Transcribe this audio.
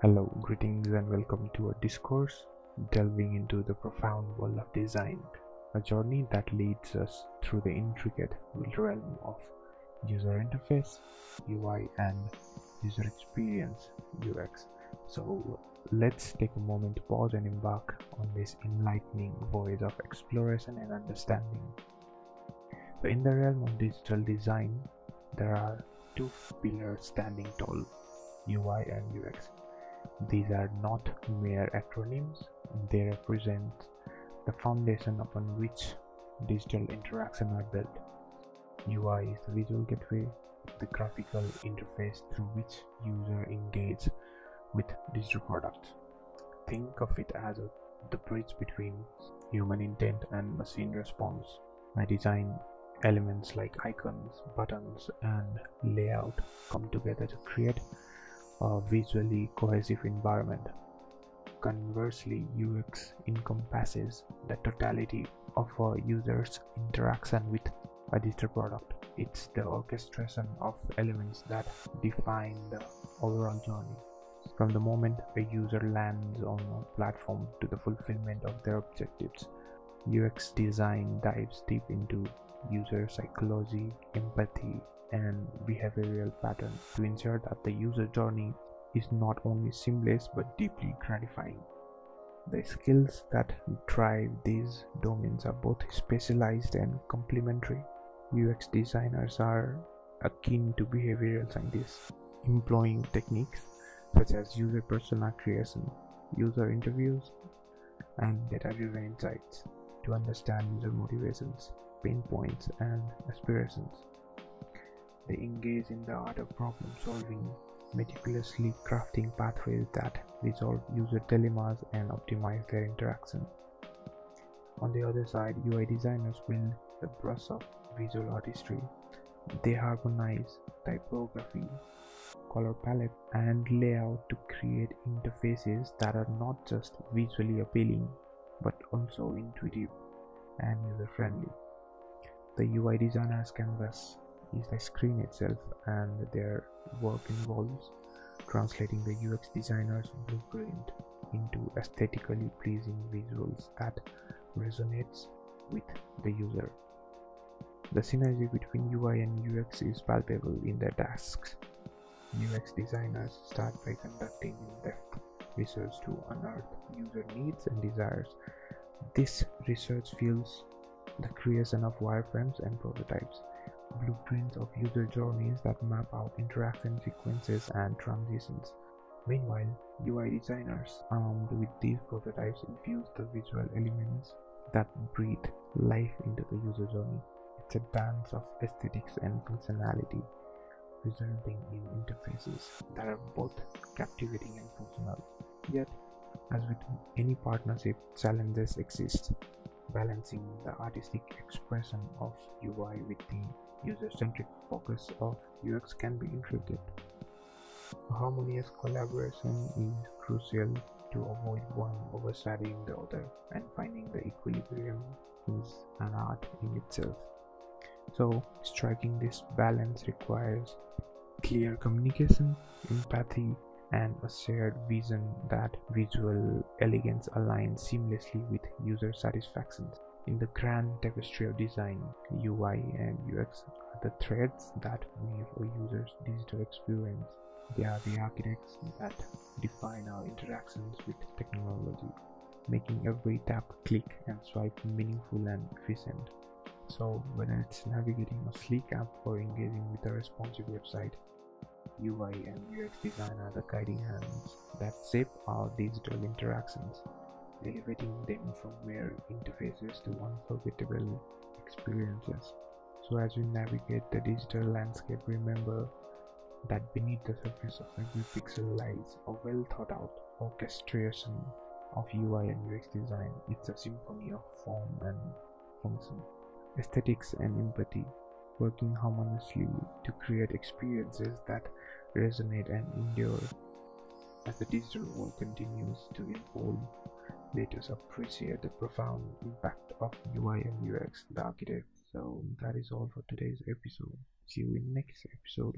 Hello, greetings, and welcome to a discourse delving into the profound world of design, a journey that leads us through the intricate realm of user interface, UI, and user experience UX. So, let's take a moment to pause and embark on this enlightening voyage of exploration and understanding. So, in the realm of digital design, there are two pillars standing tall UI and UX these are not mere acronyms, they represent the foundation upon which digital interaction are built. UI is the visual gateway, the graphical interface through which user engage with digital products. Think of it as a, the bridge between human intent and machine response. I design elements like icons, buttons, and layout come together to create a visually cohesive environment. Conversely, UX encompasses the totality of a user's interaction with a digital product. It's the orchestration of elements that define the overall journey. From the moment a user lands on a platform to the fulfillment of their objectives, UX design dives deep into user psychology, empathy, and behavioral patterns to ensure that the user journey is not only seamless but deeply gratifying. The skills that drive these domains are both specialized and complementary. UX designers are akin to behavioral scientists, employing techniques such as user persona creation, user interviews, and data driven insights to understand user motivations, pain points, and aspirations. They engage in the art of problem solving, meticulously crafting pathways that resolve user dilemmas and optimize their interaction. On the other side, UI designers wield the brush of visual artistry. They harmonize typography, color palette, and layout to create interfaces that are not just visually appealing but also intuitive and user friendly. The UI designer's canvas is the screen itself and their work involves translating the UX designer's blueprint into aesthetically pleasing visuals that resonates with the user. The synergy between UI and UX is palpable in their tasks. UX designers start by conducting in-depth research to unearth user needs and desires. This research fuels the creation of wireframes and prototypes blueprints of user journeys that map out interaction sequences and transitions. Meanwhile, UI designers, armed with these prototypes, infuse the visual elements that breathe life into the user journey. It's a dance of aesthetics and functionality, resulting in interfaces that are both captivating and functional. Yet, as with any partnership, challenges exist. Balancing the artistic expression of UI with the user-centric focus of UX can be intricate. Harmonious collaboration is crucial to avoid one overshadowing the other and finding the equilibrium is an art in itself. So, striking this balance requires clear communication, empathy, and a shared vision that visual elegance aligns seamlessly with user satisfaction. In the grand tapestry of design, UI and UX are the threads that weave a user's digital experience. They are the architects that define our interactions with technology, making every tap, click, and swipe meaningful and efficient. So, whether it's navigating a sleek app or engaging with a responsive website, UI and UX design are the guiding hands that shape our digital interactions elevating them from mere interfaces to unforgettable experiences. So, as we navigate the digital landscape, remember that beneath the surface of every pixel lies a well thought out orchestration of UI and UX design. It's a symphony of form and function, aesthetics and empathy, working harmoniously to create experiences that resonate and endure as the digital world continues to evolve let us appreciate the profound impact of UI and UX, the architect. So that is all for today's episode. See you in next episode.